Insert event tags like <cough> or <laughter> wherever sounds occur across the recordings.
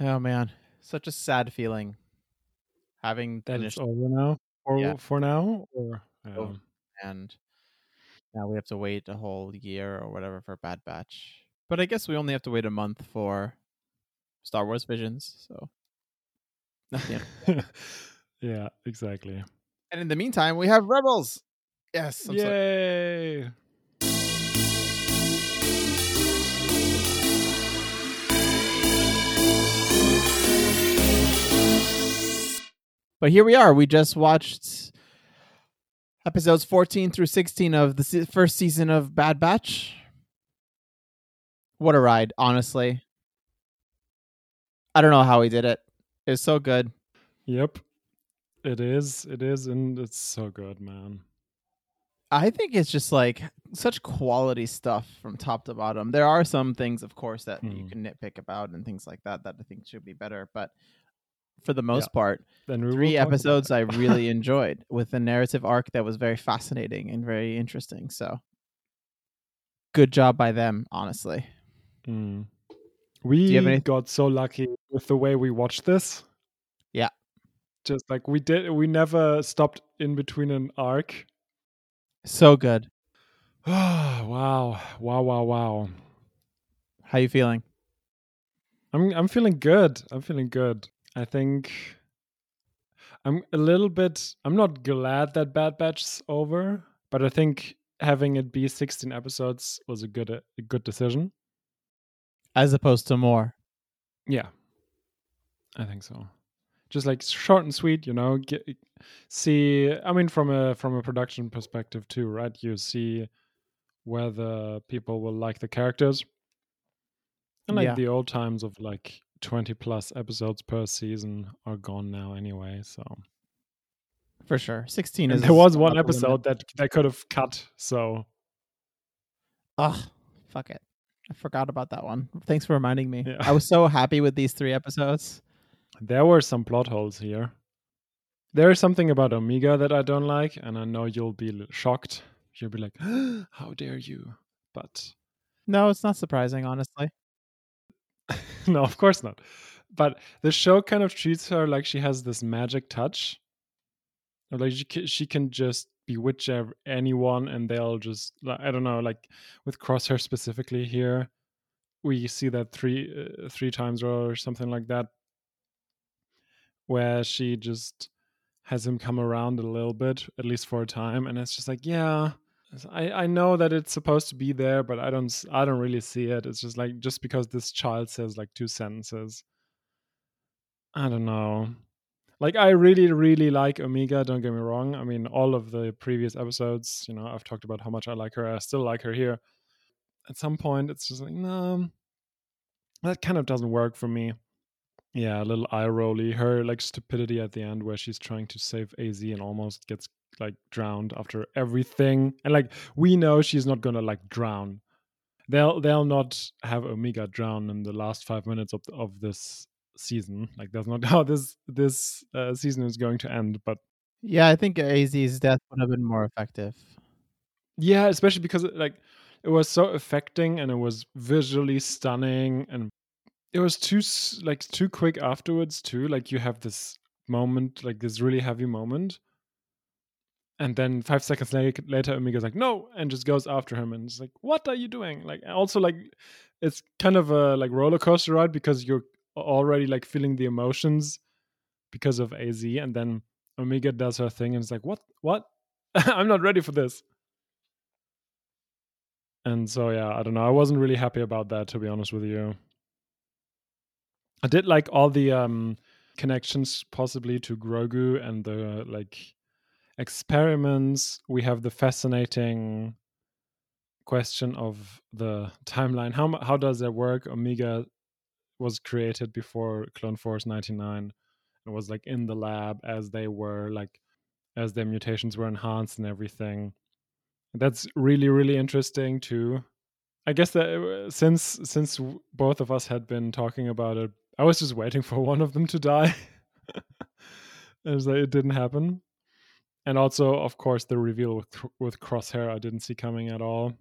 Oh man, such a sad feeling having That finished over now. Or Yeah. for now, or um, and now we have to wait a whole year or whatever for Bad Batch. But I guess we only have to wait a month for Star Wars Visions. So <laughs> nothing. yeah, exactly. and in the meantime, we have Rebels. Yes. I'm Yay! But here we are. We just watched episodes 14 through 16 of the se- first season of Bad Batch. What a ride, honestly. I don't know how he did it. It's so good. Yep. It is. It is, and it's so good, man. I think it's just like such quality stuff from top to bottom. There are some things, of course, that you Hmm. can nitpick about and things like that that I think should be better. But for the most part, Then three episodes. I really <laughs> enjoyed with a narrative arc that was very fascinating and very interesting. So good job by them, honestly. Mm. We any- got so lucky with the way we watched this. Yeah. Just like we did, we never stopped in between an arc. So good. <sighs> wow, wow, wow, wow. How you feeling? I'm I'm feeling good. I'm feeling good. I think I'm a little bit. I'm not glad that Bad Batch's over, but I think having it be 16 episodes was a good a good decision. As opposed to more. Yeah, I think so. Just like short and sweet, you know. Get, see, I mean, from a from a production perspective too, right? You see whether people will like the characters, and like Yeah. the old times of like twenty plus episodes per season are gone now anyway. So For sure. 16 and is there was one upper limit. episode that that could have cut. So Ugh, fuck it. I forgot about that one. Thanks for reminding me. Yeah. I was so happy with these three episodes. there were some plot holes here. There is something about Omega that I don't like, and I know you'll be shocked. You'll be like, <gasps> "How dare you!" But No, it's not surprising, honestly. <laughs> no, of course not. But the show kind of treats her like she has this magic touch. Like she can, she can just bewitch anyone, and they'll just I don't know. Like with Crosshair specifically here, we see that three uh, three times or something like that, where she just has him come around a little bit, at least for a time, and it's just like, yeah, I, I know that it's supposed to be there, but I don't I don't really see it. It's just like just because this child says like two sentences. I don't know. Like I really really like Omega, don't get me wrong. I mean, all of the previous episodes, you know, I've talked about how much I like her. I still like her here. At some point it's just like, no. That kind of doesn't work for me. Yeah, a little eye rolly. Her like stupidity at the end where she's trying to save AZ and almost gets like drowned after everything. And like we know she's not gonna like drown. They'll they'll not have Omega drown in the last five minutes of of this season. Like that's not <laughs> how this this uh, season is going to end. But Yeah, I think AZ's death would have been more effective. yeah, especially because like it was so affecting and it was visually stunning and it was too like too quick afterwards too. Like you have this moment, like this really heavy moment. And then five seconds later, Omega's like, no, and just goes after him. And it's like, what are you doing? Like, also, like, it's kind of a like roller coaster ride because you're already like feeling the emotions because of AZ. And then Omega does her thing and it's like, what? What? <laughs> I'm not ready for this. And so, yeah, I don't know. I wasn't really happy about that, to be honest with you. I did like all the um connections possibly to Grogu and the like experiments. We have the fascinating question of the timeline. How how does that work? Omega was created before Clone Force 99 and was like in the lab as they were like as their mutations were enhanced and everything. That's really really interesting too. I guess that uh, since since both of us had been talking about it, I was just waiting <laughs> for one of them to die. <laughs> was like it didn't happen, and also, of course, the reveal with with Crosshair I didn't see coming at all.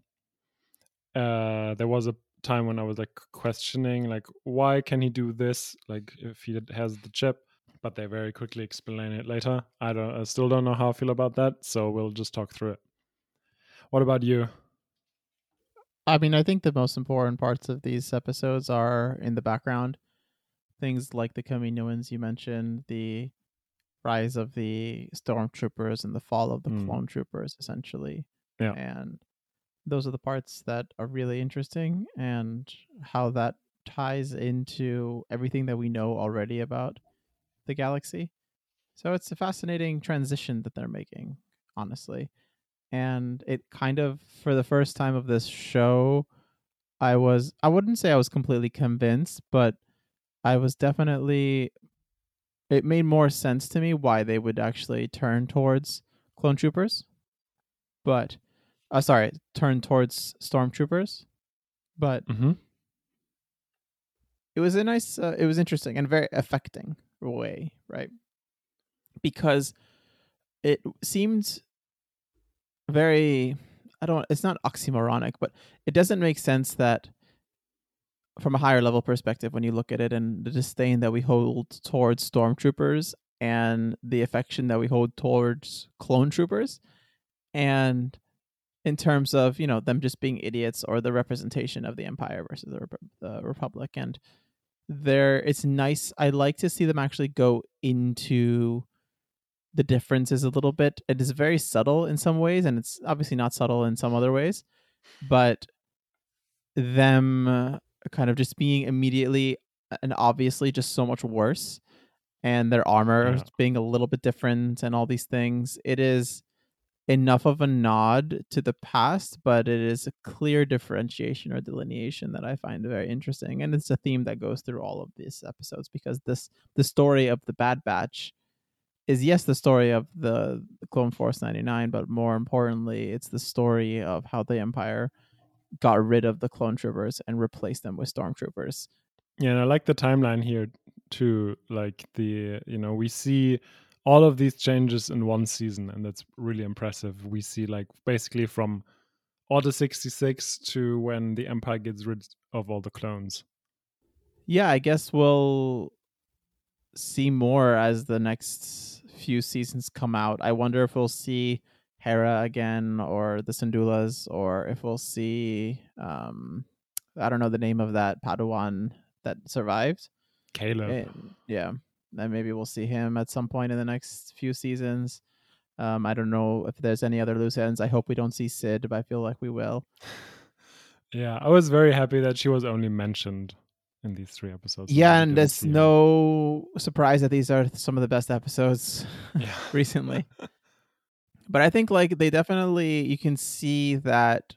Uh, there was a time when I was like questioning, like, why can he do this? Like, if he has the chip, but they very quickly explain it later. I don't, I still don't know how I feel about that. So we'll just talk through it. What about you? I mean, I think the most important parts of these episodes are in the background. Things like the Kaminoans you mentioned, the rise of the stormtroopers and the fall of the Mm. clone troopers, essentially. Yeah. And those are the parts that are really interesting and how that ties into everything that we know already about the galaxy. So it's a fascinating transition that they're making, honestly. And it kind of, for the first time of this show, I was, I wouldn't say I was completely convinced, but I was definitely, it made more sense to me why they would actually turn towards clone troopers. But, uh, sorry, turn towards stormtroopers. But Mm-hmm. it was a nice uh, it was interesting and very affecting way right because it seemed very i don't it's not oxymoronic but it doesn't make sense that from a higher level perspective when you look at it and the disdain that we hold towards stormtroopers and the affection that we hold towards clone troopers. And in terms of you know them just being idiots or the representation of the empire versus the, Rep- the republic. And there it's nice i like to see them actually go into the differences a little bit. It is very subtle in some ways and it's obviously not subtle in some other ways but them kind of just being immediately and obviously just so much worse and their armor Yeah. being a little bit different and all these things it is enough of a nod to the past, but it is a clear differentiation or delineation that I find very interesting. And it's a theme that goes through all of these episodes because this the story of the Bad Batch is yes the story of the Clone Force 99, but more importantly, it's the story of how the Empire got rid of the clone troopers and replaced them with stormtroopers. Yeah, and I like the timeline here too. Like the you know we see all of these changes in one season, and that's really impressive. We see like basically from Order sixty six to when the Empire gets rid of all the clones. Yeah, I guess we'll see more as the next few seasons come out. I wonder if we'll see Hera again or the Syndulas or if we'll see um I don't know the name of that Padawan that survived. Caleb. And, yeah. And maybe we'll see him at some point in the next few seasons. Um, I don't know if there's any other loose ends. I hope we don't see Cid, but I feel like we will. <laughs> Yeah, I was very happy that she was only mentioned in these three episodes. Yeah, and didn't it's no surprise that these are some of the best episodes <laughs> Yeah. <laughs> recently. But I think like they definitely you can see that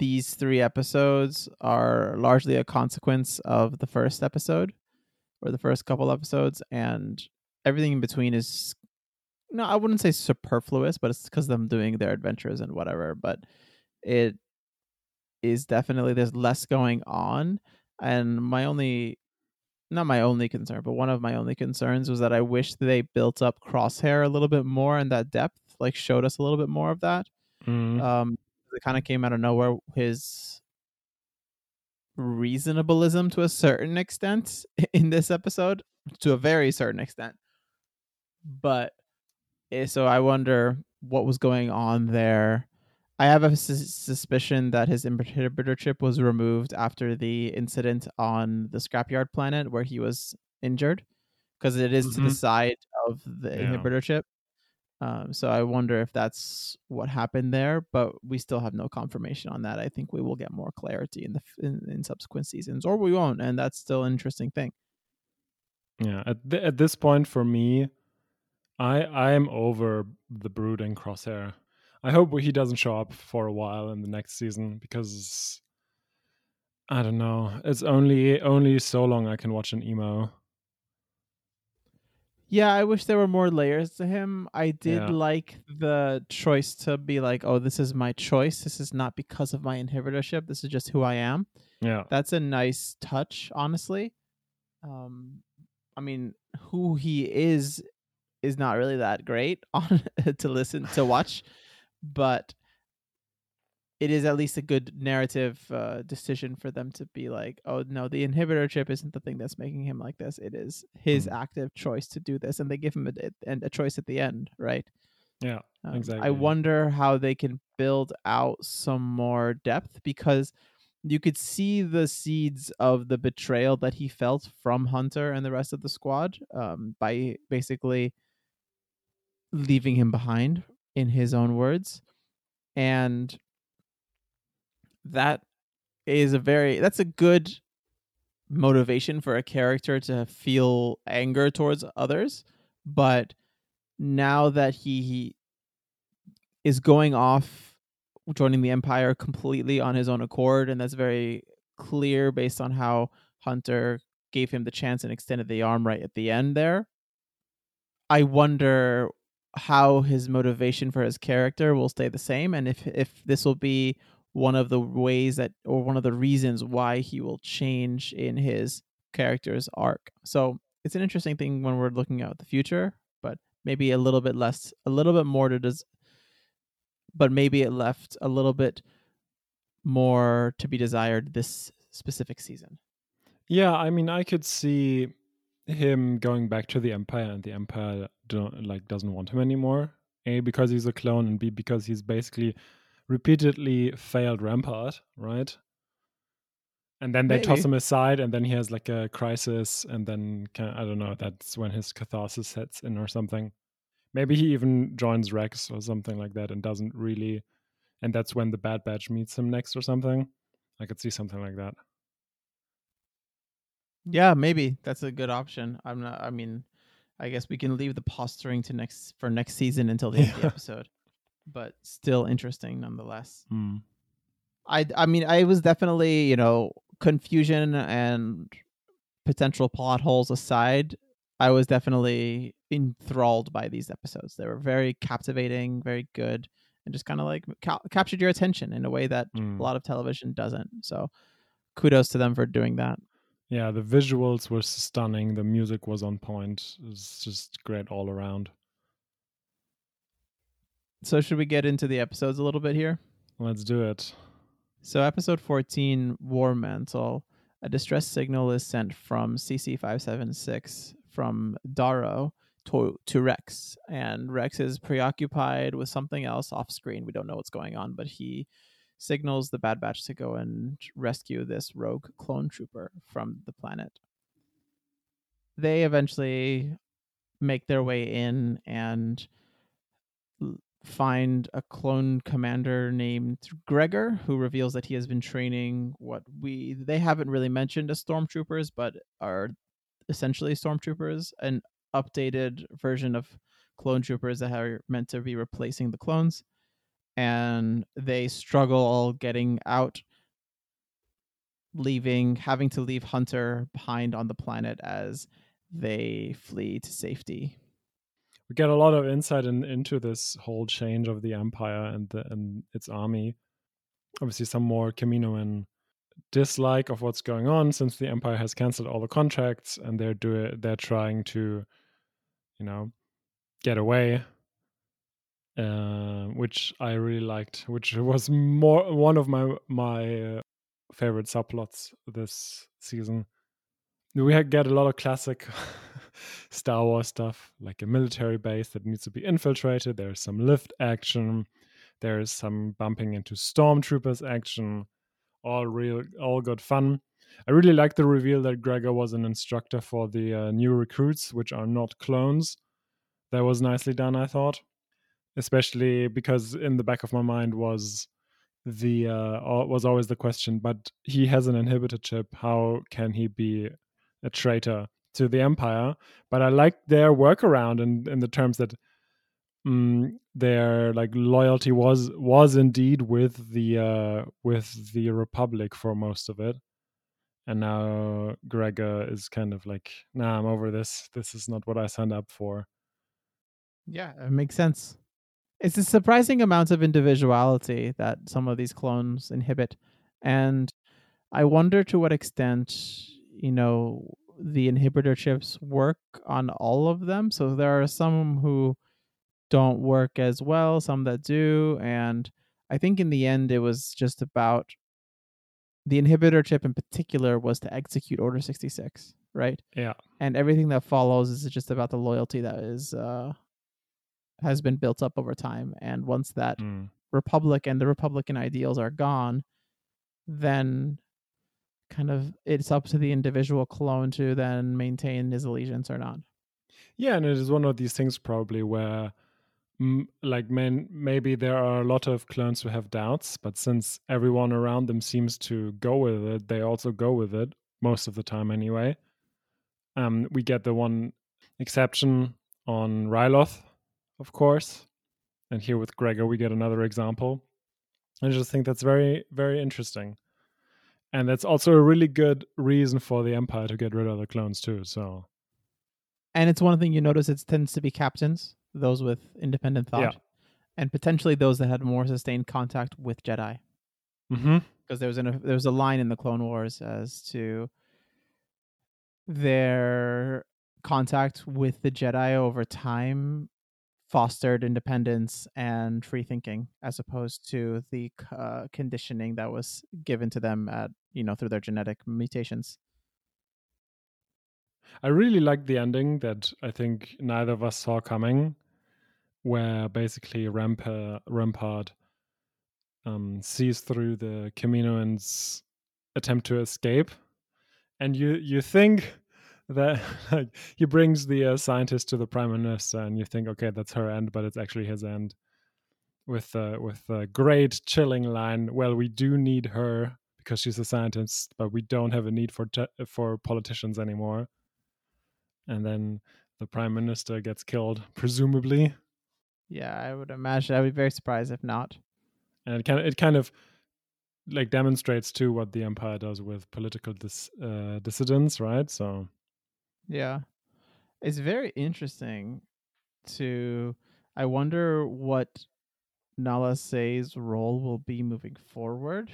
these three episodes are largely a consequence of the first episode or the first couple episodes and everything in between is no I wouldn't say superfluous but it's because them doing their adventures and whatever but it is definitely there's less going on and my only not my only concern but one of my only concerns was that I wish they built up crosshair a little bit more in that depth like showed us a little bit more of that Mm. um it kind of came out of nowhere his reasonablism to a certain extent <laughs> in this episode to a very certain extent but eh, so i wonder what was going on there i have a sus- suspicion that his inhibitor chip was removed after the incident on the scrapyard planet where he was injured because it is to the Mhm. side of the Yeah. inhibitor chip um, so I wonder if that's what happened there, but we still have no confirmation on that. I think we will get more clarity in the in, in subsequent seasons, or we won't, and that's still an interesting thing. Yeah, at th- at this point for me, I I am over the Brood and Crosshair. I hope he doesn't show up for a while in the next season because I don't know. It's only only so long I can watch an emo. Yeah, I wish there were more layers to him. I did Yeah. like the choice to be like, "Oh, this is my choice. This is not because of my inhibitor chip. This is just who I am." Yeah, That's a nice touch, honestly. Um, I mean, who he is is not really that great <laughs> on to listen to watch, but it is at least a good narrative uh, decision for them to be like, oh no, the inhibitor chip isn't the thing that's making him like this. It is his Mm. active choice to do this, and they give him a, a, a choice at the end, right? Yeah, Um, Exactly. I wonder how they can build out some more depth because you could see the seeds of the betrayal that he felt from Hunter and the rest of the squad um, by basically leaving him behind, in his own words, and that is a very that's a good motivation for a character to feel anger towards others. But now that he, he is going off joining the empire completely on his own accord and that's very clear based on how hunter gave him the chance and extended the arm right at the end there. I wonder how his motivation for his character will stay the same and if if this will be one of the ways that or one of the reasons why he will change in his character's arc so it's an interesting thing when we're looking at the future but maybe a little bit less a little bit more to des- but maybe it left a little bit more to be desired this specific season Yeah, I mean, I could see him going back to the Empire, and the Empire don't, like doesn't want him anymore. A because he's a clone, and B because he's basically repeatedly failed Rampart, right? And then they toss him aside, and then he has like a crisis, and then can, I don't know. That's when his catharsis sets in, or something. Maybe he even joins Rex or something like that, and doesn't really. And that's when the Bad Batch meets him next, or something. I could see something like that. Yeah, maybe that's a good option. I'm not. I mean, I guess we can leave the posturing to next for next season until the end of the <laughs> episode, but still interesting nonetheless. Hmm. I I mean, I was definitely you know confusion and potential plot holes aside. I was definitely enthralled by these episodes. They were very captivating, very good, and just kind of like ca- captured your attention in a way that Mm. a lot of television doesn't. So, kudos to them for doing that. Yeah, the visuals were stunning. The music was on point. It's just great all around. So, should we get into the episodes a little bit here? Let's do it. So, episode 14, War Mantle. A distress signal is sent from CC 576 from Daro to, to Rex. And Rex is preoccupied with something else off screen. We don't know what's going on, but he signals the Bad Batch to go and rescue this rogue clone trooper from the planet. They eventually make their way in and find a clone commander named Gregor who reveals that he has been training what we they haven't really mentioned as stormtroopers but are essentially stormtroopers an updated version of clone troopers that are meant to be replacing the clones. And they struggle all getting out leaving having to leave Hunter behind on the planet as they flee to safety We get a lot of insight in, into this whole change of the Empire and the, and its army. Obviously, some more Kaminoan dislike of what's going on since the Empire has cancelled all the contracts and they're doing they're trying to, you know, get away. Uh, which I really liked, which was more one of my my uh, favorite subplots this season. We get a lot of classic <laughs> Star Wars stuff, like a military base that needs to be infiltrated. There's some lift action. There's some bumping into stormtroopers action. All real, all good fun. I really like the reveal that Gregor was an instructor for the uh, new recruits, which are not clones. That was nicely done, I thought. Especially because in the back of my mind was the uh, was always the question. But he has an inhibitor chip. How can he be a traitor to the empire? But I like their workaround in in the terms that mm, their like loyalty was was indeed with the uh, with the republic for most of it. And now Gregor is kind of like, nah, I'm over this. This is not what I signed up for. Yeah, it makes sense. It's a surprising amount of individuality that some of these clones inhibit. And I wonder to what extent, you know, the inhibitor chips work on all of them. So there are some who don't work as well, some that do. And I think in the end it was just about the inhibitor chip in particular was to execute Order 66, right? Yeah. And everything that follows is just about the loyalty that is uh has been built up over time and once that Mm. republic and the republican ideals are gone then kind of it's up to the individual clone to then maintain his allegiance or not Yeah, and it is one of these things probably where, mm, like, man, maybe there are a lot of clones who have doubts, but since everyone around them seems to go with it, they also go with it most of the time anyway. Um, we get the one exception on Ryloth, of course, and here with Gregor we get another example. I just think that's very, very interesting. And that's also a really good reason for the Empire to get rid of the clones too. So and it's one thing you notice it tends to be captains those with independent thought Yeah. and potentially those that had more sustained contact with jedi mm-hmm. because there was an, there was a line in the Clone Wars as to their contact with the Jedi over time fostered independence and free thinking as opposed to the uh, conditioning that was given to them at you know through their genetic mutations. I really like the ending that I think neither of us saw coming, where basically Rampart, Rampart um, sees through the Kaminoans' attempt to escape, and you you think that <laughs> like he brings the uh, scientist to the prime minister, and you think, okay, that's her end, but it's actually his end. With uh, with a great chilling line. Well, we do need her because she's a scientist, but we don't have a need for te- for politicians anymore and then the prime minister gets killed, presumably. yeah i would imagine i'd be very surprised if not And it kind of, it kind of like demonstrates too what the empire does with political dis, uh, dissidents, right? So yeah. It's very interesting to i wonder what Nala Se's role will be moving forward.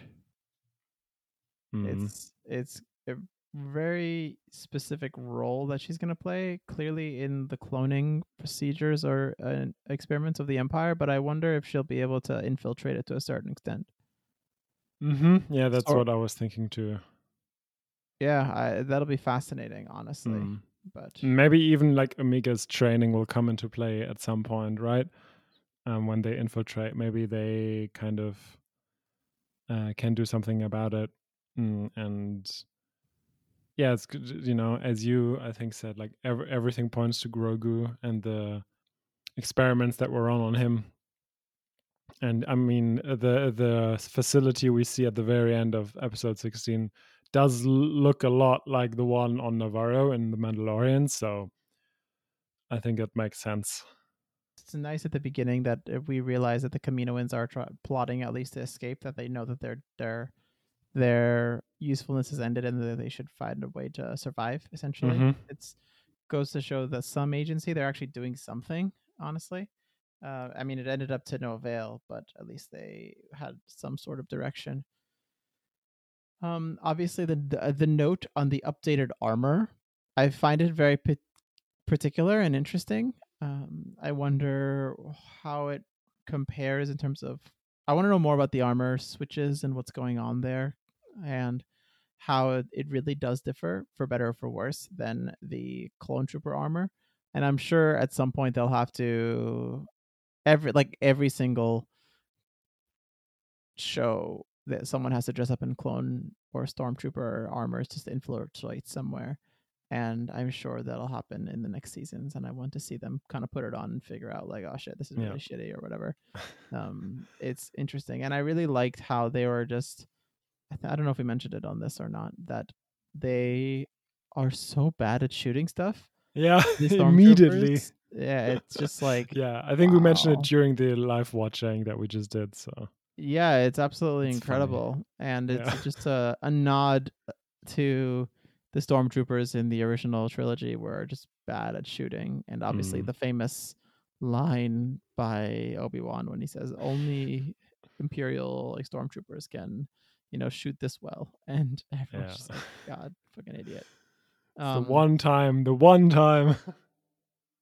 Mm, it's it's a very specific role that she's going to play. Clearly in the cloning procedures or uh, experiments of the empire but i wonder if she'll be able to infiltrate it to a certain extent. Hmm yeah, that's So- what I was thinking too. Yeah I, that'll be fascinating honestly Mm. but Maybe even like Omega's training will come into play at some point, right? Um, when they infiltrate, maybe they kind of uh, can do something about it. Mm, and yeah, it's good, you know, as you I think said, like ev- everything points to Grogu and the experiments that were run on him. And I mean, the the facility we see at the very end of episode sixteen does look a lot like the one on Nevarro in The Mandalorian. So I think it makes sense. it's nice at the beginning that if we realize that the Kaminoans are try- plotting at least to escape, that they know that their their their usefulness is ended and that they should find a way to survive. Essentially, Mhm. it's goes to show that some agency they're actually doing something. Honestly, uh, I mean, it ended up to no avail, but at least they had some sort of direction. Um, obviously, the the, the note on the updated armor, I find it very pa- particular and interesting. Um, I wonder how it compares in terms of. I want to know more about the armor switches and what's going on there, and how it really does differ, for better or for worse, than the clone trooper armor. And I'm sure at some point they'll have to every like every single show that someone has to dress up in clone or stormtrooper armors just to infiltrate somewhere and i'm sure that'll happen in the next seasons and i want to see them kind of put it on and figure out like oh shit this is Yeah. really shitty or whatever um <laughs> it's interesting and i really liked how they were just I, th- I don't know if we mentioned it on this or not that they are so bad at shooting stuff Yeah, <laughs> <laughs> immediately. yeah it's just like Yeah, I think we mentioned it during the live watching that we just did. So Yeah, it's absolutely It's funny. incredible, and it's Yeah. just <laughs> a, a nod to the stormtroopers in the original trilogy, were just bad at shooting, and obviously Mm. the famous line by Obi Wan when he says, "Only Imperial like stormtroopers can, you know, shoot this well," <laughs> and everyone's Yeah. just like, "God, fucking idiot." <laughs> Um, the one time, the one time.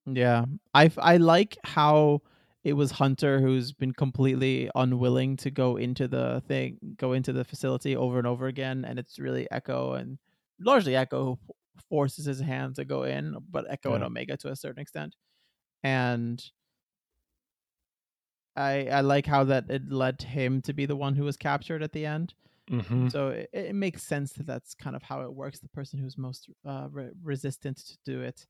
Yeah, I I like how it was Hunter who's been completely unwilling to go into the thing, go into the facility over and over again, and it's really Echo and largely Echo who forces his hand to go in, but Echo and Omega to a certain extent. And I I like how that it led him to be the one who was captured at the end. hmm So it, it makes sense that that's kind of how it works. The person who's most uh, re- resistant to do it.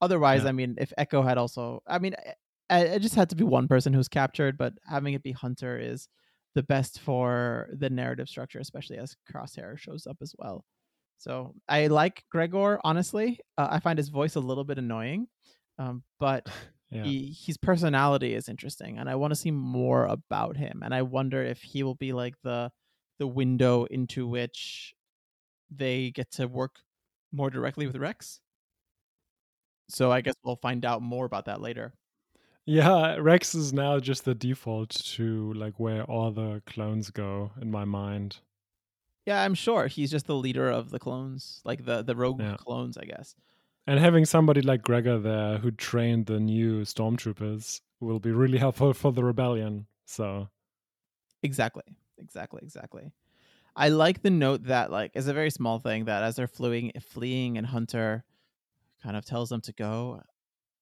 Otherwise, Yeah. I mean, if Echo had also, I mean, I- it just had to be one person who's captured, but having it be Hunter is the best for the narrative structure, especially as Crosshair shows up as well. So I like Gregor. Honestly, uh, I find his voice a little bit annoying, um, but <laughs> Yeah. he, his personality is interesting, and I want to see more about him. And I wonder if he will be like the the window into which they get to work more directly with Rex. So I guess we'll find out more about that later. Yeah, Rex is now just the default to like where all the clones go in my mind. Yeah, I'm sure he's just the leader of the clones, like the the rogue Yeah. clones, I guess. And having somebody like Gregor there who trained the new stormtroopers will be really helpful <laughs> for the rebellion. So Exactly. Exactly. Exactly. I like the note that like is a very small thing that as they're fleeing fleeing and Hunter kind of tells them to go,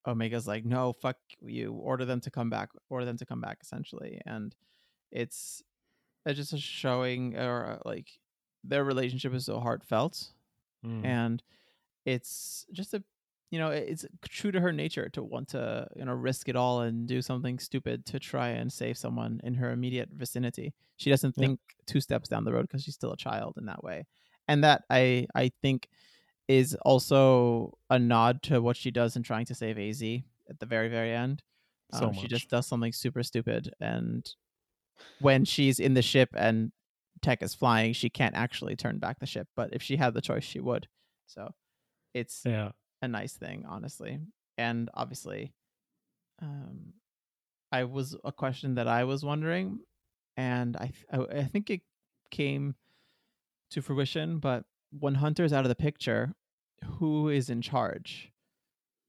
Omega's like, no, fuck you. Order them to come back. Order them to come back, essentially. And it's it's just a showing or like their relationship is so heartfelt mm, and it's just a you know it's true to her nature to want to you know risk it all and do something stupid to try and save someone in her immediate vicinity she doesn't Yeah. think two steps down the road because she's still a child in that way and that i i think is also a nod to what she does in trying to save az at the very very end. So Um, she just does something super stupid and when she's in the ship and tech is flying she can't actually turn back the ship but if she had the choice she would. So it's yeah. a nice thing honestly. And obviously um i was a question that i was wondering and i i, I think it came to fruition but when hunter's out of the picture who is in charge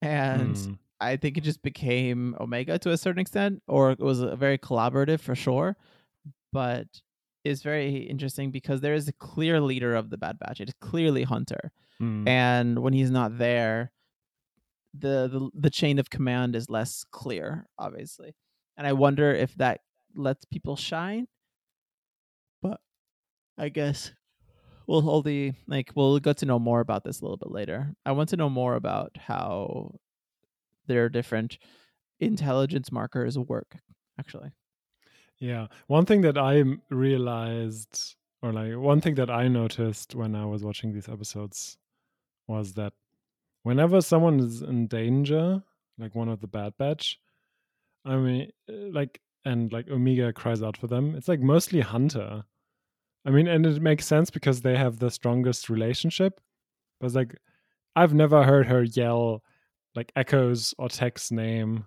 and Mm, I think it just became Omega to a certain extent, or it was a very collaborative for sure. But it's very interesting because there is a clear leader of the Bad Batch. It is clearly Hunter, mm, and when he's not there, the, the the chain of command is less clear, obviously. And I wonder if that lets people shine. But I guess we'll the like we'll get to know more about this a little bit later. I want to know more about how their different intelligence markers work. Actually, yeah. One thing that I realized, or like one thing that I noticed when I was watching these episodes, was that whenever someone is in danger, like one of the Bad Batch, I mean, uh, like, and like Omega cries out for them, it's like mostly Hunter. I mean, and it makes sense because they have the strongest relationship. But it's like, I've never heard her yell like Echoes or Tech's name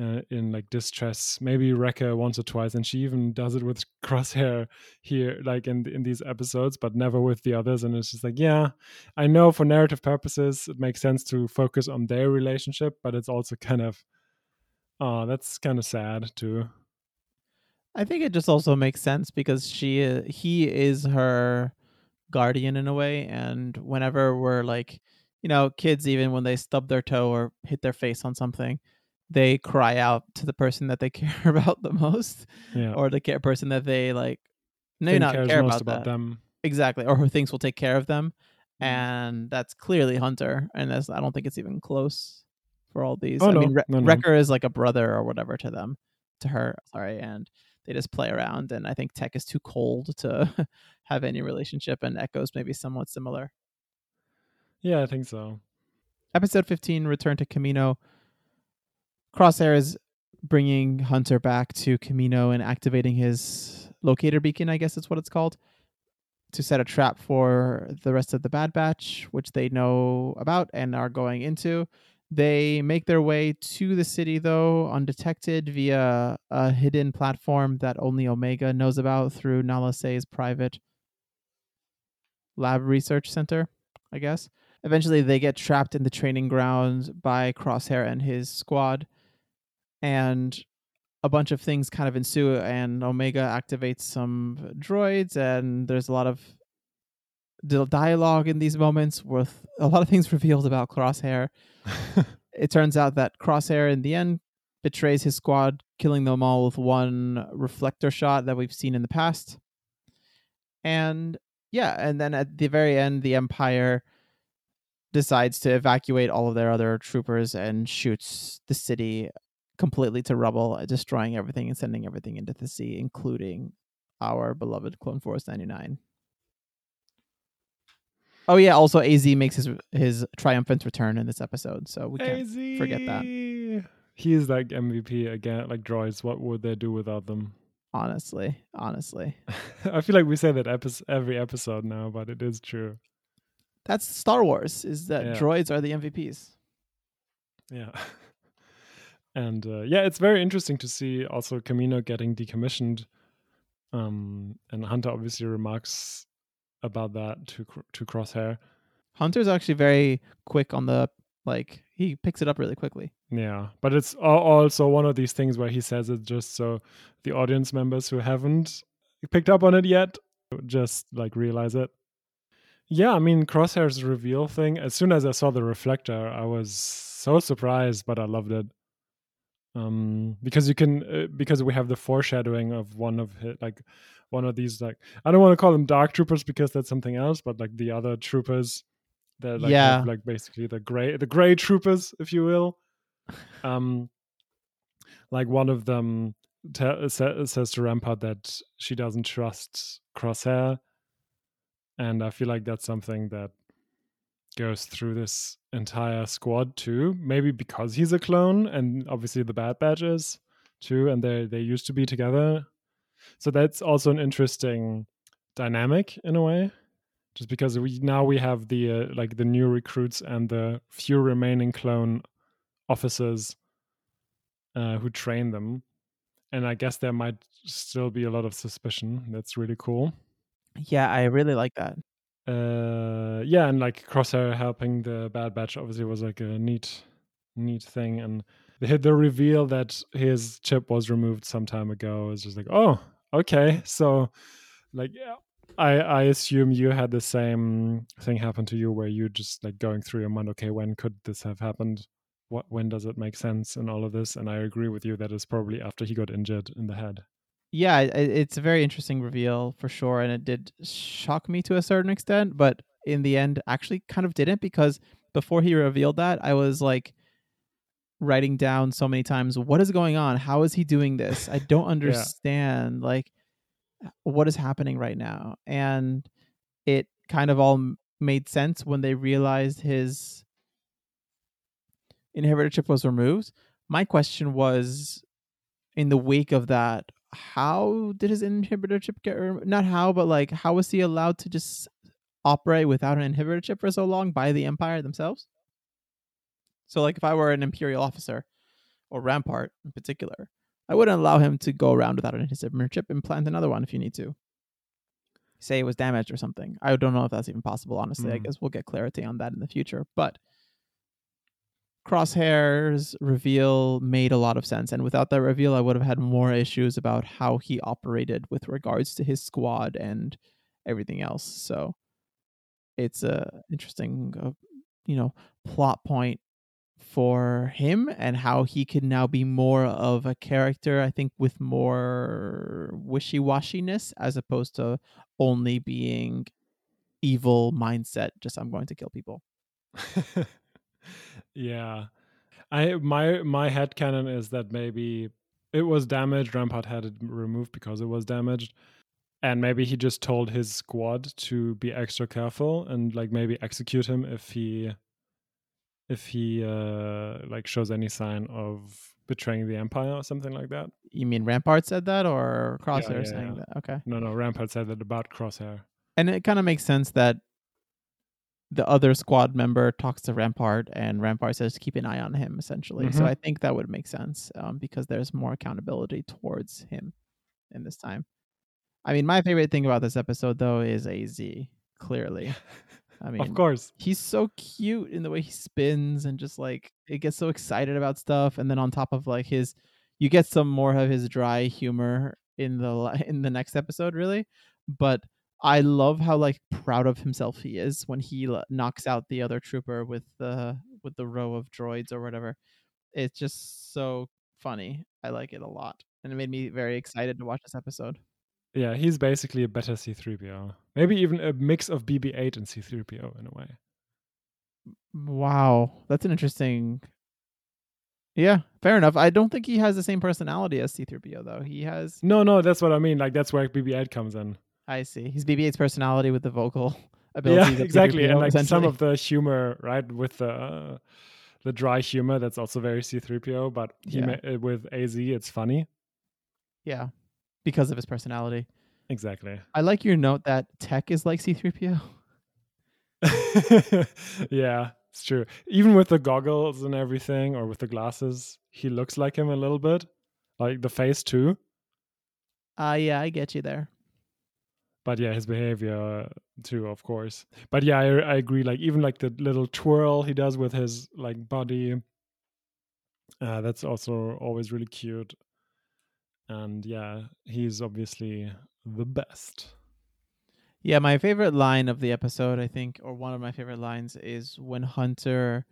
uh, in like distress. Maybe Wrecker once or twice, and she even does it with <laughs> Crosshair here, like in in these episodes, but never with the others. And it's just like, yeah, I know for narrative purposes, it makes sense to focus on their relationship, but it's also kind of, oh, that's kind of sad too. I think it just also makes sense because she uh, he is her guardian in a way, and whenever we're like, you know, kids even when they stub their toe or hit their face on something, they cry out to the person that they <laughs> care about the most, Yeah, or the care person that they like. Maybe not care about, about them. exactly, or who thinks will take care of them, Mm. and that's clearly Hunter, and that's I don't think it's even close for all these. Oh, I no, mean, Re- no, no. Wrecker is like a brother or whatever to them, to her. Sorry, and they just play around, and I think Tech is too cold to <laughs> have any relationship, and Echoes maybe somewhat similar. Yeah, I think so. Episode fifteen, Return to Kamino. Crosshair is bringing Hunter back to Kamino and activating his locator beacon, I guess is what it's called, to set a trap for the rest of the Bad Batch, which they know about and are going into. They make their way to the city, though, undetected via a hidden platform that only Omega knows about through Nala Se's private lab research center, I guess. Eventually, they get trapped in the training grounds by Crosshair and his squad. And a bunch of things kind of ensue, and Omega activates some droids, and there's a lot of di- dialogue in these moments with a lot of things <laughs> revealed about Crosshair. <laughs> it turns out that Crosshair, in the end, betrays his squad, killing them all with one reflector shot that we've seen in the past. And yeah, and then at the very end, the Empire decides to evacuate all of their other troopers and shoots the city completely to rubble, uh, destroying everything and sending everything into the sea, including our beloved Clone Force 99. Oh yeah, also AZ makes his his triumphant return in this episode, so we can't AZ. forget that. He is like MVP again, like droids. What would they do without them? honestly, honestly. <laughs> I feel like we say that epi- every episode now, but it is true. That's Star Wars is that Yeah. droids are the MVPs. Yeah. <laughs> And uh, yeah, it's very interesting to see also Kamino getting decommissioned. Um, and Hunter obviously remarks about that to to Crosshair. Hunter's actually very quick on the like he picks it up really quickly. Yeah, but it's also one of these things where he says it just so the audience members who haven't picked up on it yet just like realize it. Yeah, I mean Crosshair's reveal thing. As soon as I saw the reflector, I was so surprised, but I loved it. Um, because you can uh, because we have the foreshadowing of one of his, like one of these like I don't want to call them dark troopers because that's something else, but like the other troopers that like Yeah. like basically the gray the gray troopers, if you will. Um, like one of them te- says to Rampart that she doesn't trust Crosshair, and I feel like that's something that goes through this entire squad too. Maybe because he's a clone, and obviously the Bad is too, and they they used to be together. So that's also an interesting dynamic in a way, just because we now we have the uh, like the new recruits and the few remaining clone officers uh, who train them, and I guess there might still be a lot of suspicion. That's really cool. Yeah, I really like that. Uh, yeah, and like Crosshair helping the Bad Batch obviously was like a neat, neat thing, and the the reveal that his chip was removed some time ago is just like, oh, okay, so like. Yeah. I, I assume you had the same thing happen to you where you just like going through your mind okay when could this have happened what when does it make sense in all of this and i agree with you that it's probably after he got injured in the head Yeah, it's a very interesting reveal for sure, and it did shock me to a certain extent, but in the end, actually kind of didn't because before he revealed that, I was like writing down so many times, "What is going on? How is he doing this? I don't <laughs> understand. Like, what is happening right now?" And it kind of all made sense when they realized his inhibitor chip was removed. My question was, in the wake of that, how did his inhibitor chip get removed? Not how, but like, how was he allowed to just operate without an inhibitor chip for so long by the Empire themselves? So, like, if I were an Imperial officer or Rampart in particular, I wouldn't allow him to go around without an inhibitor chip and plant another one if you need to. Say it was damaged or something. I don't know if that's even possible, honestly. I Mm. guess we'll get clarity on that in the future. But Crosshair's reveal made a lot of sense. And without that reveal, I would have had more issues about how he operated with regards to his squad and everything else. So it's a interesting, uh, you know, plot point for him and how he can now be more of a character, I think, with more wishy washiness as opposed to only being evil mindset. Just, I'm going to kill people. <laughs> yeah i my my head canon is that maybe it was damaged rampart had it removed because it was damaged and maybe he just told his squad to be extra careful and like maybe execute him if he if he uh like shows any sign of betraying the empire or something like that You mean Rampart said that or Crosshair yeah, saying yeah. that? Okay. no no rampart said that about crosshair And it kind of makes sense that the other squad member talks to Rampart and Rampart says to keep an eye on him, essentially. So Mhm. I think that would make sense um, because there's more accountability towards him in this time. I mean, my favorite thing about this episode, though, is AZ, clearly. <laughs> I mean, of course he's so cute in the way he spins and just like it gets so excited about stuff and then on top of like his you get some more of his dry humor in the <laughs> in the next episode, really. But I love how like proud of himself he is when he l- knocks out the other trooper with the with the row of droids or whatever. It's just so funny. I like it a lot, and it made me very excited to watch this episode. Yeah, he's basically a better C3PO. Maybe even a mix of BB-8 and C3PO in a way. Wow, that's an interesting. Yeah, fair enough. I don't think he has the same personality as C3PO though. He has. No, no, that's what I mean. Like that's where BB-8 comes in. I see. He's BB-8's personality with the vocal <laughs> abilities. Yeah, exactly. C-3PO, And like some of the humor, right, with the uh, the dry humor, that's also very C3PO. But he Yeah. ma- uh, with AZ, it's funny. yeah, because of his personality. Exactly. I like your note that Tech is like C3PO. <laughs> yeah, it's true. Even with the goggles and everything, or with the glasses, he looks like him a little bit. Like the face too. Uh yeah, I get you there. But yeah, his behavior too, of course. But yeah, I, I agree. Like even like the little twirl he does with his like body, uh, that's also always really cute. And yeah, he's obviously the best. Yeah, my favorite line of the episode, I think, or one of my favorite lines, is when Hunter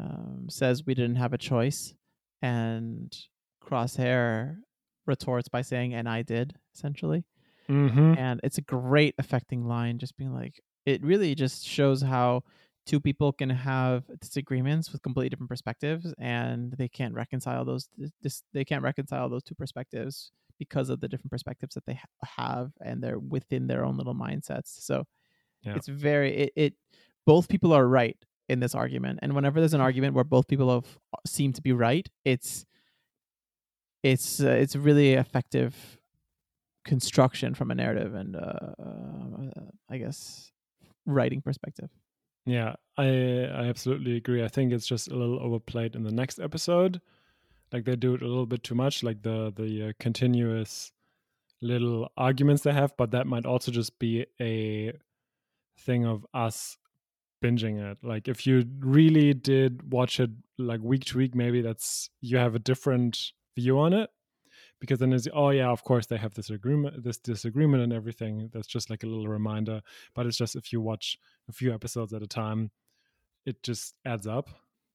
um, says we didn't have a choice, and Crosshair retorts by saying, "And I did," essentially. Mm-hmm. and it's a great affecting line just being like it really just shows how two people can have disagreements with completely different perspectives and they can't reconcile those this they can't reconcile those two perspectives because of the different perspectives that they ha- have and they're within their own little mindsets so Yeah. it's very it, it both people are right in this argument and whenever there's an argument where both people have seem to be right it's it's uh, it's really effective construction from a narrative and uh, uh, I guess writing perspective. Yeah, I I absolutely agree. I think it's just a little overplayed in the next episode. Like they do it a little bit too much, like the the uh, continuous little arguments they have. But that might also just be a thing of us binging it. Like if you really did watch it like week to week, maybe that's you have a different view on it. Because then it's oh yeah, of course they have this agreement, this disagreement and everything. That's just like a little reminder. But it's just if you watch a few episodes at a time, it just adds up.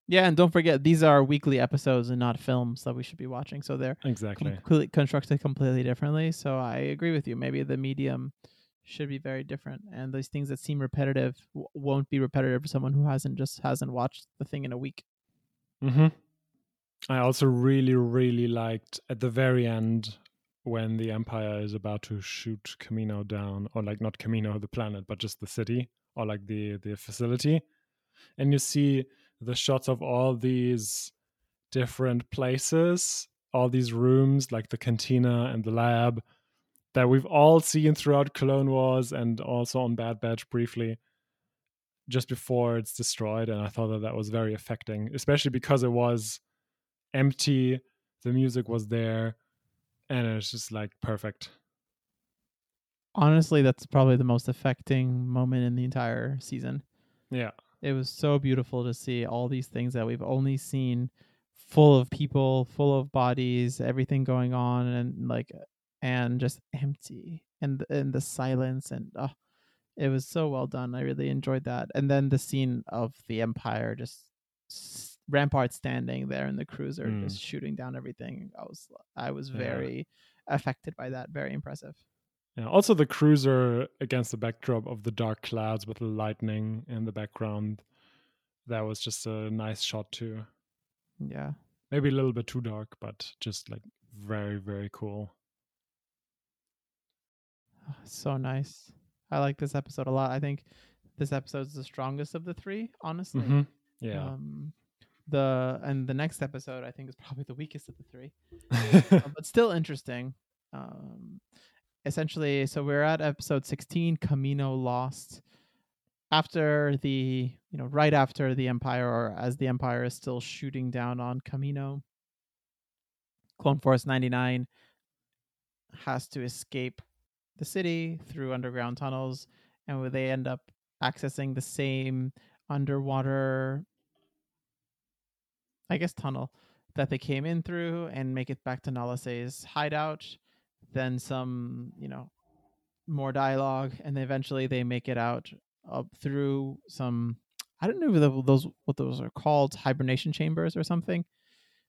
Yeah, and don't forget these are weekly episodes and not films that we should be watching, so they're Exactly. completely constructed completely differently. So I agree with you. Maybe the medium should be very different, and these things that seem repetitive w- won't be repetitive for someone who hasn't just hasn't watched the thing in a week. hmm I also really, really liked at the very end when the Empire is about to shoot Kamino down, or like not Kamino, the planet, but just the city or like the the facility, and you see the shots of all these different places, all these rooms, like the cantina and the lab, that we've all seen throughout Clone Wars and also on Bad Batch briefly just before it's destroyed and i thought that that was very affecting especially because it was empty the music was there and it's just like perfect. Honestly, that's probably the most affecting moment in the entire season. yeah. It was so beautiful to see all these things that we've only seen full of people full of bodies everything going on and like and just empty and and the silence and oh, it was so well done. I really enjoyed that. And then the scene of the empire just rampart standing there in the cruiser Mm. just shooting down everything i was i was Yeah. very affected by that very impressive yeah also the cruiser against the backdrop of the dark clouds with the lightning in the background that was just a nice shot too yeah maybe a little bit too dark but just like very very cool so nice. I like this episode a lot. I think this episode is the strongest of the three, honestly. Mhm. yeah Um, the and the next episode I think is probably the weakest of the three, <laughs> uh, but still interesting. Um, essentially, so we're at episode sixteen, Kamino Lost. After the you know right after the Empire, or as the Empire is still shooting down on Kamino, Clone Force ninety nine has to escape the city through underground tunnels, and where they end up accessing the same underwater, I guess, tunnel that they came in through and make it back to Nala Se's hideout. Then some, you know, more dialogue, and then eventually they make it out up through some. I don't know those what those are called, hibernation chambers or something.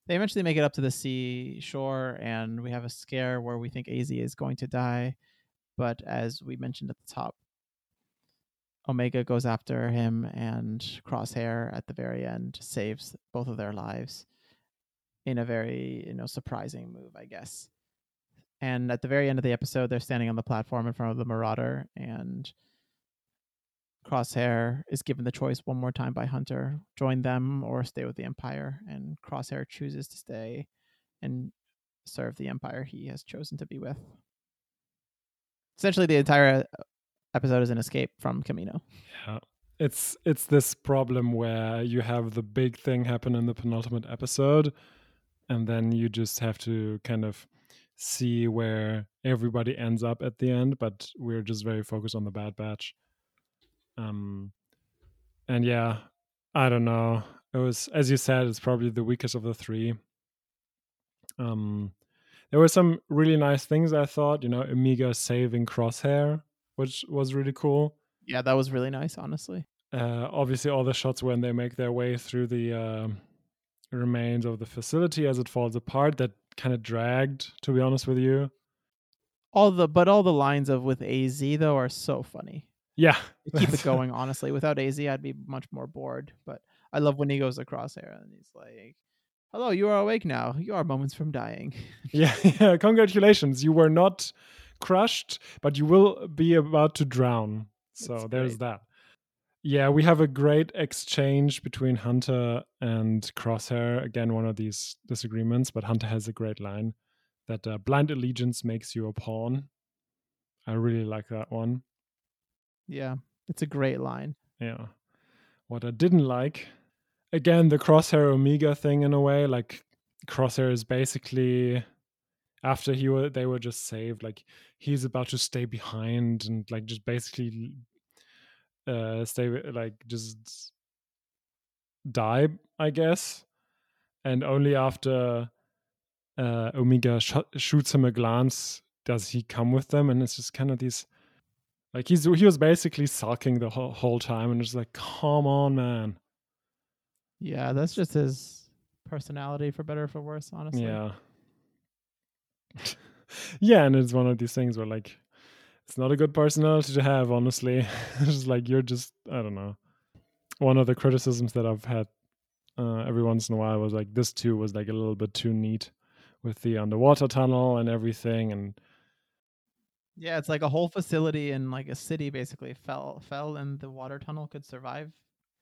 They eventually make it up to the sea shore, and we have a scare where we think Az is going to die. But as we mentioned at the top, Omega goes after him, and Crosshair at the very end saves both of their lives in a very you know surprising move, I guess. And at the very end of the episode, they're standing on the platform in front of the Marauder, and Crosshair is given the choice one more time by Hunter: join them or stay with the Empire. And Crosshair chooses to stay and serve the Empire he has chosen to be with. Essentially, the entire episode is an escape from Kamino. Yeah. It's it's this problem where you have the big thing happen in the penultimate episode and then you just have to kind of see where everybody ends up at the end, but we're just very focused on the bad batch. Um and yeah, I don't know. It was as you said, it's probably the weakest of the three. Um there were some really nice things I thought, you know, Omega saving Crosshair which was really cool. Yeah, that was really nice, honestly. Uh, obviously, all the shots when they make their way through the uh, remains of the facility as it falls apart that kind of dragged. To be honest with you, all the but all the lines of with Az though are so funny. Yeah, keep it going. <laughs> Honestly, without Az, I'd be much more bored. But I love when he goes across there and he's like, "Hello, you are awake now. You are moments from dying." yeah, <laughs> yeah. Congratulations, you were not crushed, but you will be about to drown. So That's there's great. that. Yeah, we have a great exchange between Hunter and Crosshair. Again, one of these disagreements, but Hunter has a great line that uh, blind allegiance makes you a pawn. I really like that one. Yeah, it's a great line. Yeah. What I didn't like, again, the Crosshair Omega thing in a way, like Crosshair is basically after he were they were just saved like he's about to stay behind and like just basically uh stay like just die i guess. And only after uh omega sh- shoots him a glance does he come with them and it's just kind of these like he's he was basically sulking the whole, whole time and just like come on man. Yeah that's just his personality for better or for worse honestly. Yeah yeah, and it's one of these things where like it's not a good personality to have, honestly. <laughs> it's just like you're just I don't know. One of the criticisms that I've had uh, every once in a while was like this too was like a little bit too neat with the underwater tunnel and everything and yeah it's like a whole facility in like a city basically fell fell and the water tunnel could survive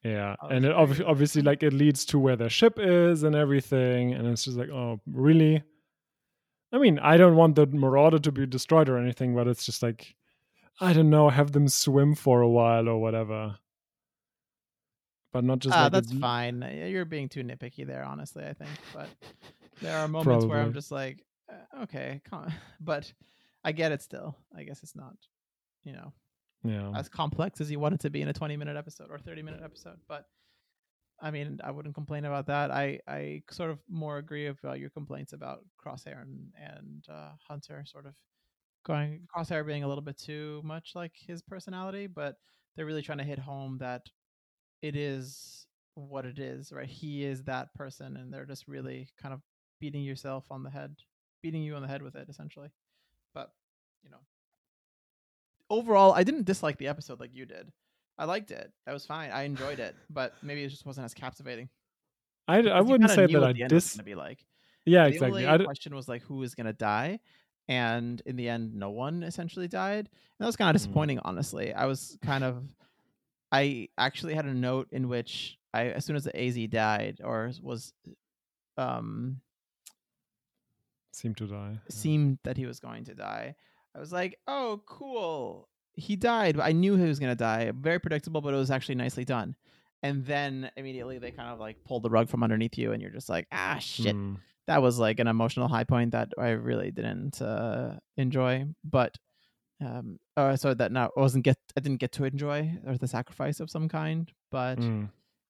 yeah and it ob- obviously like it leads to where their ship is and everything and it's just like oh really I mean, I don't want the Marauder to be destroyed or anything, but it's just like, I don't know, have them swim for a while or whatever. But not just. Uh, like that's fine. You're being too nitpicky there, honestly. I think, but there are moments Probably. where I'm just like, uh, okay, <laughs> but I get it still. I guess it's not, you know, yeah, as complex as you want it to be in a 20 minute episode or 30 minute episode, but I mean, I wouldn't complain about that. I, I sort of more agree about your complaints about Crosshair and, and uh, Hunter sort of going Crosshair being a little bit too much like his personality, but they're really trying to hit home that it is what it is, right? He is that person, and they're just really kind of beating yourself on the head, beating you on the head with it, essentially. But you know, overall, I didn't dislike the episode like you did. I liked it. That was fine. I enjoyed it, but maybe it just wasn't as captivating. I, I wouldn't say that I dis. Gonna be like. Yeah, the exactly. The question was like, who is gonna die? And in the end, no one essentially died. And that was kind of hmm. disappointing, mm. honestly. I was kind of. I actually had a note in which I, as soon as the AZ died or was, um, seemed to die. Seemed that he was going to die. I was like, oh, cool he died. I knew he was gonna die. Very predictable, but it was actually nicely done. And then immediately they kind of like pulled the rug from underneath you, and you're just like, ah, shit. Mm. That was like an emotional high point that I really didn't uh, enjoy. But um, oh, so that now wasn't get I didn't get to enjoy or the sacrifice of some kind. But mm.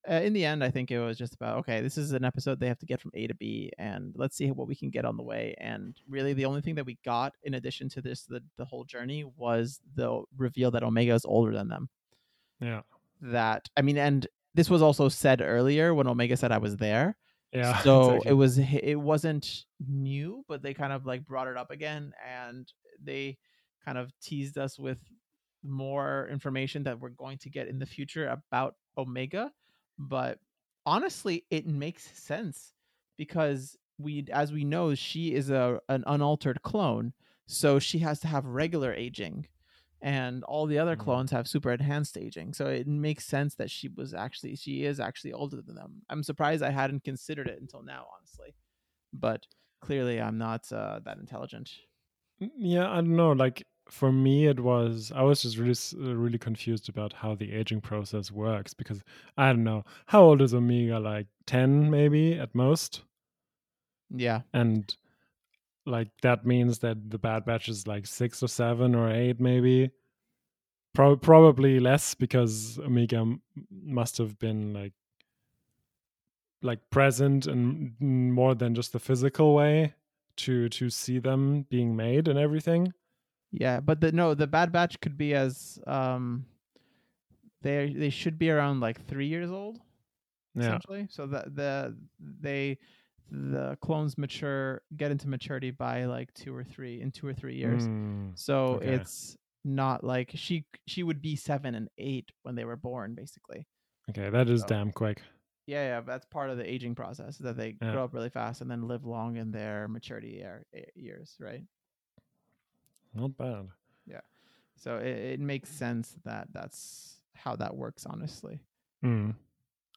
Uh, in the end, I think it was just about okay. This is an episode they have to get from A to B, and let's see what we can get on the way. And really, the only thing that we got in addition to this, the the whole journey, was the reveal that Omega is older than them. Yeah. That I mean, and this was also said earlier when Omega said I was there. Yeah. <laughs> So exactly. it was it wasn't new, but they kind of like brought it up again, and they kind of teased us with more information that we're going to get in the future about Omega but honestly it makes sense because we as we know she is a an unaltered clone so she has to have regular aging and all the other Mhm. clones have super enhanced aging so it makes sense that she was actually she is actually older than them i'm surprised i hadn't considered it until now honestly but clearly i'm not uh, that intelligent Mm, yeah i don't know like for me it was i was just really uh, really confused about how the aging process works because i don't know how old is omega? Like 10 maybe at most? Yeah. And like that means that the bad batch is like six or seven or eight maybe? Pro- probably less because omega m- must have been like like present and more than just the physical way to to see them being made and everything Yeah, but the no, the Bad Batch could be as um they they should be around like 3 years old yeah essentially. So that the they the clones mature get into maturity by like 2 or 3 in 2 or 3 years. Mm, So okay. it's not like she she would be 7 and 8 when they were born basically. okay that is So- damn quick Yeah, yeah, that's part of the aging process that they Yeah. grow up really fast and then live long in their maturity year, years, right? Not bad Yeah. So it, it makes sense that that's how that works honestly. Mm.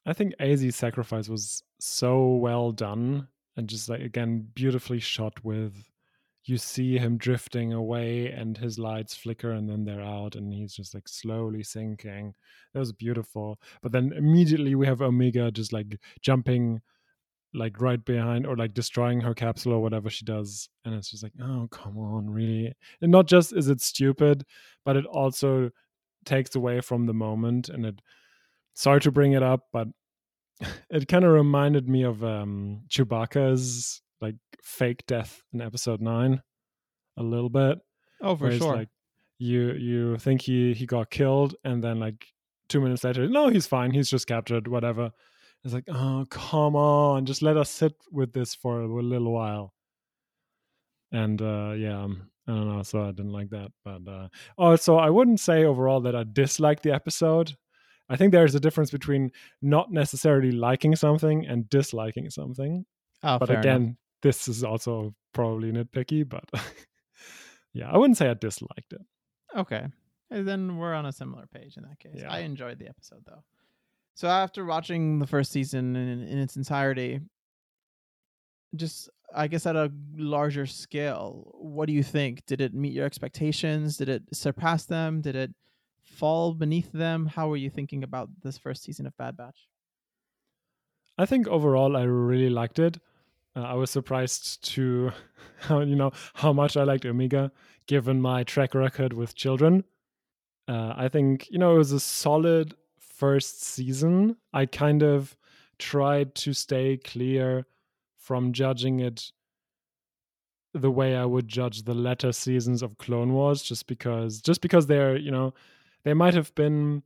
I think AZ's sacrifice was so well done and just like again beautifully shot with you see him drifting away and his lights flicker and then they're out and he's just like slowly sinking. That was beautiful. But then immediately we have Omega just like jumping like right behind or like destroying her capsule or whatever she does and it's just like oh come on really and not just is it stupid but it also takes away from the moment and it sorry to bring it up but <laughs> it kind of reminded me of um chewbacca's like fake death in episode 9 a little bit Oh, for sure. like you you think he he got killed and then like two minutes later no he's fine he's just captured whatever it's like oh come on just let us sit with this for a little while and uh yeah um, i don't know so i didn't like that but uh also i wouldn't say overall that i disliked the episode i think there's a difference between not necessarily liking something and disliking something oh, but again enough. this is also probably nitpicky but <laughs> yeah i wouldn't say i disliked it Okay. And then we're on a similar page in that case. Yeah. I enjoyed the episode though. So after watching the first season in, in its entirety, just I guess at a larger scale, what do you think? Did it meet your expectations? Did it surpass them? Did it fall beneath them? How were you thinking about this first season of Bad Batch? I think overall I really liked it. Uh, I was surprised to <laughs> you know how much I liked Omega, given my track record with children. Uh, I think you know it was a solid first season. I kind of tried to stay clear from judging it the way I would judge the latter seasons of Clone Wars, just because just because they're you know they might have been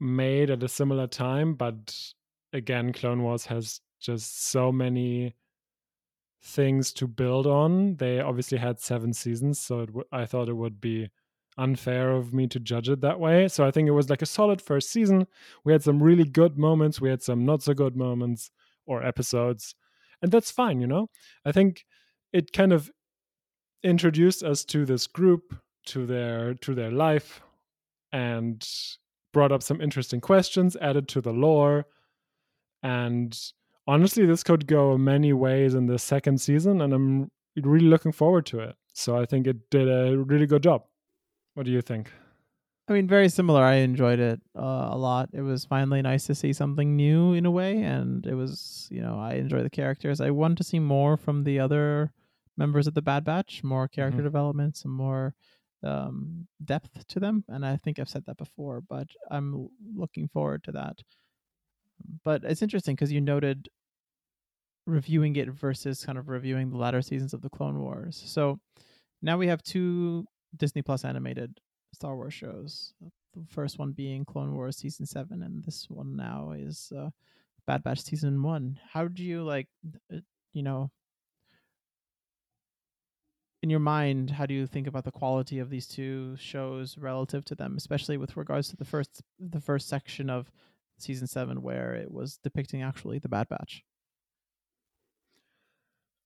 made at a similar time, but again, Clone Wars has just so many things to build on. They obviously had seven seasons, so w- I thought it would be unfair of me to judge it that way. So I think it was like a solid first season. We had some really good moments, we had some not so good moments or episodes, and that's fine, you know? I think it kind of introduced us to this group, to their to their life and brought up some interesting questions, added to the lore. And honestly, this could go many ways in the second season, and I'm really looking forward to it. So I think it did a really good job. What do you think? I mean, very similar. I enjoyed it uh, a lot. It was finally nice to see something new in a way, and it was, you know, I enjoy the characters. I want to see more from the other members of the Bad Batch, more character Mhm. development, some more um, depth to them. And I think I've said that before, but I'm looking forward to that. but it's interesting because you noted reviewing it versus kind of reviewing the latter seasons of the Clone Wars. So now we have two Disney Plus animated Star Wars shows. The first one being Clone Wars season seven, and this one now is uh, Bad Batch season one. How do you like, uh, you know, in your mind, how do you think about the quality of these two shows relative to them, especially with regards to the first the first section of season seven where it was depicting actually the Bad Batch?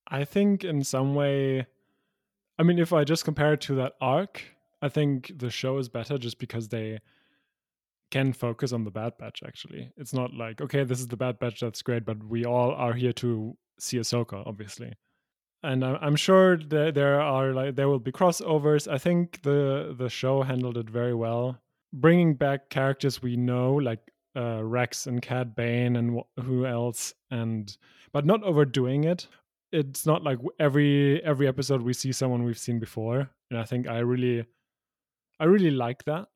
I think in some way, I mean, if I just compare it to that arc, I think the show is better just because they can focus on the Bad Batch. Actually, it's not like okay, this is the Bad Batch, that's great, but we all are here to see Ahsoka, obviously. And I'm sure that there are like there will be crossovers. I think the the show handled it very well, bringing back characters we know like uh, Rex and Cad Bane and wh- who else, and but not overdoing it it's not like every every episode we see someone we've seen before and i think i really i really like that.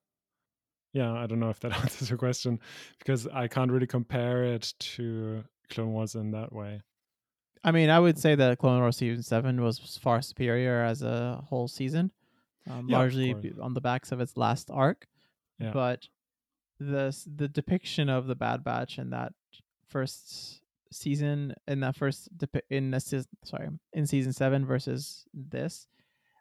Yeah i don't know if that <laughs> answers your question because i can't really compare it to clone wars in that way. I mean i would say that clone wars season 7 was far superior as a whole season um, yeah, largely on the backs of its last arc. Yeah. but the the depiction of the bad batch in that first season in that first in this sorry in season seven versus this,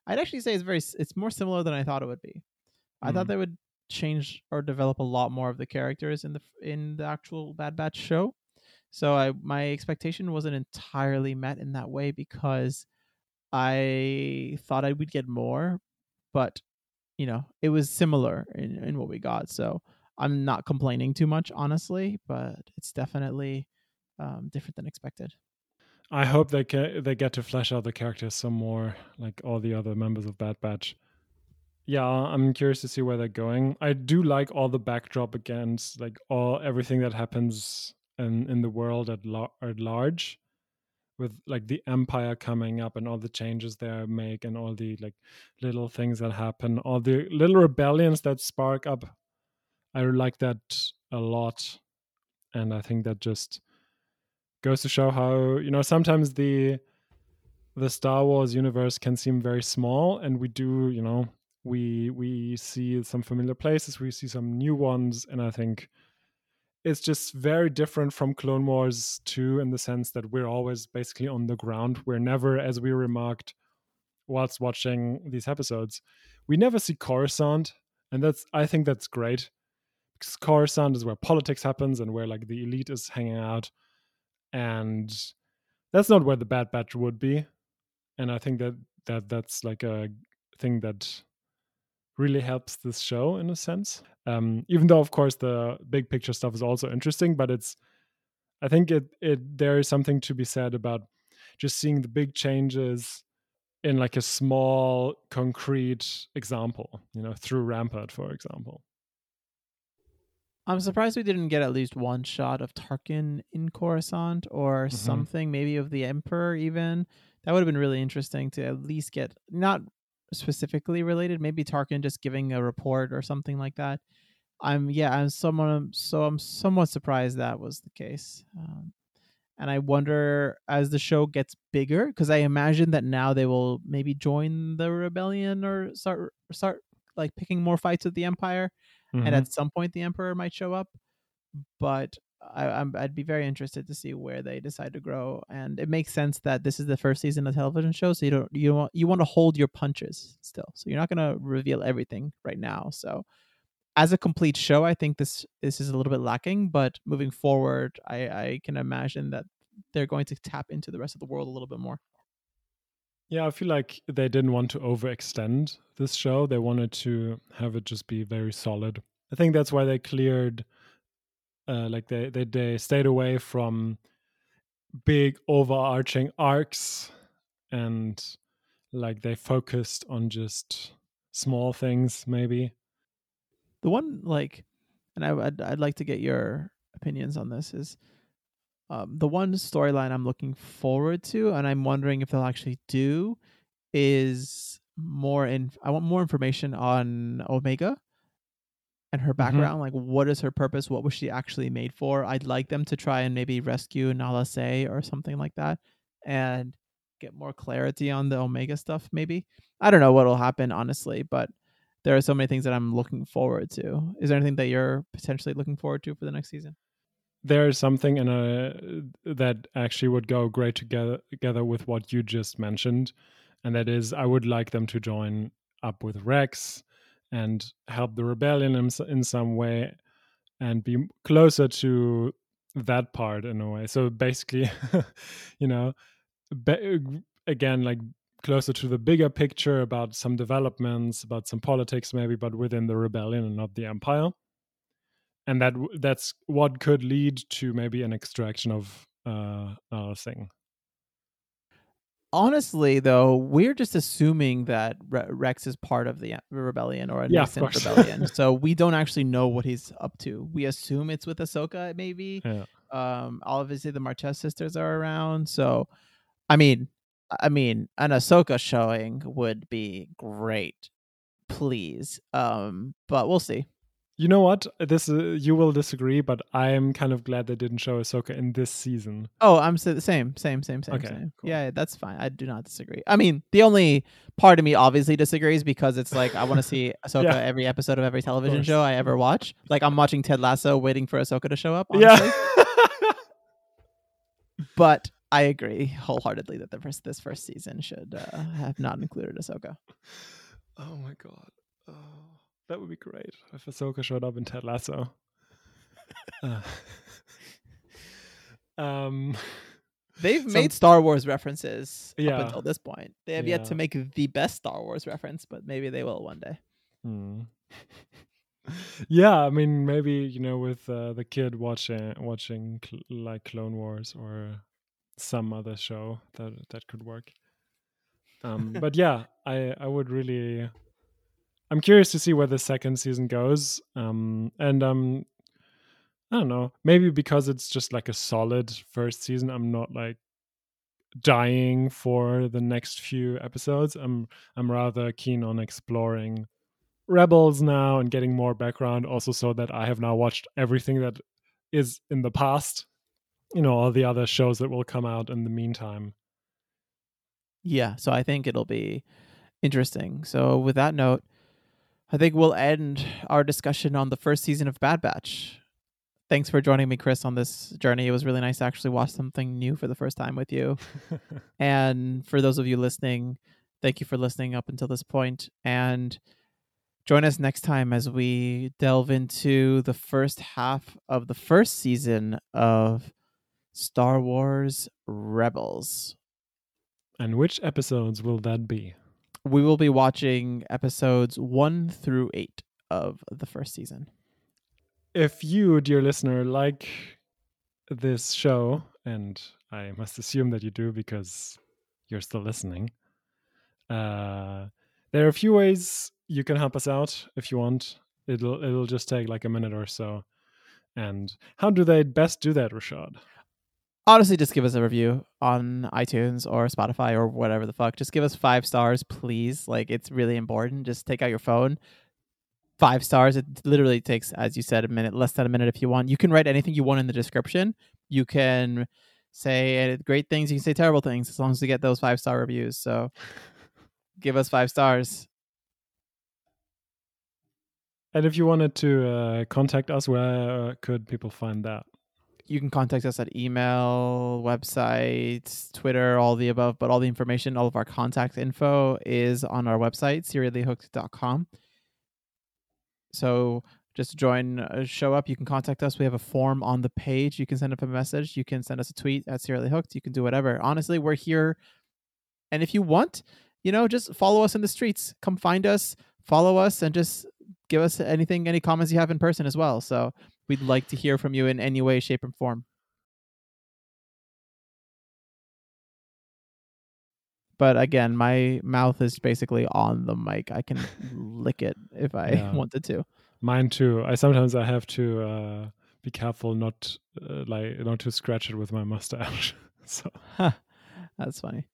I'd actually say it's very it's more similar than I thought it would be. Mm-hmm. I thought mm-hmm. they would change or develop a lot more of the characters in the in the actual Bad Batch show. So I my expectation wasn't entirely met in that way because I thought I would get more, but you know, it was similar in, in what we got. So I'm not complaining too much, honestly, but it's definitely um, different than expected. I hope they get they get to flesh out the characters some more, like all the other members of Bad Batch. Yeah, I'm curious to see where they're going. I do like all the backdrop against like all everything that happens in in the world at, at large, with like the Empire coming up and all the changes they make and all the like little things that happen, all the little rebellions that spark up. I like that a lot, and I think that just goes to show how you know sometimes the the Star Wars universe can seem very small, and we do you know we we see some familiar places, we see some new ones, and I think it's just very different from Clone Wars 2 in the sense that we're always basically on the ground. We're never, as we remarked whilst watching these episodes, we never see Coruscant, and that's I think that's great because Coruscant is where politics happens and where like the elite is hanging out and that's not where the bad batch would be and i think that that that's like a thing that really helps this show in a sense. Um, even though of course the big picture stuff is also interesting but it's i think it it there is something to be said about just seeing the big changes in like a small concrete example you know through rampart for example I'm surprised we didn't get at least one shot of Tarkin in Coruscant or mm-hmm. something, maybe of the Emperor even. That would have been really interesting to at least get not specifically related, maybe Tarkin just giving a report or something like that. I'm yeah, I'm someone so I'm somewhat surprised that was the case. Um, and I wonder as the show gets bigger, because I imagine that now they will maybe join the rebellion or start start like picking more fights with the Empire mm-hmm. and at some point the emperor might show up. But I, I'm, I'd be very interested to see where they decide to grow. And it makes sense that this is the first season of television show, so you don't you want you want to hold your punches still. So you're not going to reveal everything right now. So as a complete show, I think this this is a little bit lacking. But moving forward, I, I can imagine that they're going to tap into the rest of the world a little bit more. Yeah, I feel like they didn't want to overextend this show. They wanted to have it just be very solid. I think that's why they cleared uh, like they, they they stayed away from big overarching arcs and like they focused on just small things maybe the one like and I, would I'd like to get your opinions on this is um, the one storyline I'm looking forward to, and I'm wondering if they'll actually do, is more in. I want more information on Omega, and her background. Like, what is her purpose? What was she actually made for? I'd like them to try and maybe rescue Nala Se or something like that, and get more clarity on the Omega stuff. Maybe I don't know what'll happen honestly, but there are so many things that I'm looking forward to. Is there anything that you're potentially looking forward to for the next season? There is something in a that actually would go great together together with what you just mentioned, and that is I would like them to join up with Rex and help the rebellion in, in some way and be closer to that part in a way. So basically, <laughs> you know, be, again, like closer to the bigger picture about some developments, about some politics, maybe, but within the rebellion and not the empire. And that that's what could lead to maybe an extraction of uh, thing. Honestly though we're just assuming that Re- rex is part of the rebellion or a yeah, nascent rebellion <laughs> so we don't actually know what he's up to. We assume it's with ahsoka maybe. Yeah. um obviously the martez sisters are around so i mean i mean an ahsoka showing would be great. Please um but we'll see you know what? This uh, you will disagree, but I am kind of glad they didn't show Ahsoka in this season. Oh, I'm the same, same, same, same. Okay, same. cool. Yeah, that's fine. I do not disagree. I mean, the only part of me obviously disagrees because it's like I want to see <laughs> Ahsoka Yeah. every episode of every television course. show I ever watch. Like I'm watching Ted Lasso, waiting for Ahsoka to show up. Honestly. Yeah. <laughs> but I agree wholeheartedly that the first this first season should uh, have not included Ahsoka. <laughs> oh my god. Oh, that would be great if Ahsoka showed up in Ted Lasso. <laughs> Uh, um, They've Some- made Star Wars references Yeah. up until this point. They have yet to make the best Star Wars reference, but maybe they will one day. hmm. <laughs> yeah, I mean, maybe you know, with uh, the kid watching watching cl- like Clone Wars or some other show that that could work. Um, <laughs> but yeah, I I would really. I'm curious to see where the second season goes. Um, and um, I don't know, maybe because it's just like a solid first season. I'm not like dying for the next few episodes. I'm I'm rather keen on exploring Rebels now and getting more background. Also, so that I have now watched everything that is in the past. You know, all the other shows that will come out in the meantime. Yeah, so I think it'll be interesting. So with that note, I think we'll end our discussion on the first season of Bad Batch. Thanks for joining me, Chris, on this journey. It was really nice to actually watch something new for the first time with you. <laughs> And for those of you listening, thank you for listening up until this point. And join us next time as we delve into the first half of the first season of Star Wars Rebels. and which episodes will that be? We will be watching episodes one through eight of the first season. if you, dear listener, like this show, and I must assume that you do because you're still listening, uh, there are a few ways you can help us out if you want. It'll it'll just take like a minute or so. And how do they best do that, Rashad? Honestly, just give us a review on iTunes or Spotify or whatever the fuck. Just give us five stars, please. Like, it's really important. Just take out your phone. Five stars. It literally takes, as you said, a minute, less than a minute if you want. You can write anything you want in the description. You can say great things. You can say terrible things as long as you get those five star reviews. So <laughs> give us five stars. And if you wanted to uh, contact us, where uh, could people find that? You can contact us at email, website, Twitter, all the above, but all the information, all of our contact info is on our website, seriallyhooked.com. So just join, uh, show up, you can contact us. We have a form on the page. You can send up a message. You can send us a tweet at seriallyhooked. You can do whatever. Honestly, we're here. And if you want, you know, just follow us in the streets. Come find us, follow us, and just give us anything, any comments you have in person as well. So we'd like to hear from you in any way, shape, and form. But again, my mouth is basically on the mic. I can <laughs> lick it if I Yeah. <laughs> wanted to. Mine too. I sometimes I have to uh, be careful not uh, like not to scratch it with my mustache. <laughs> so That's funny.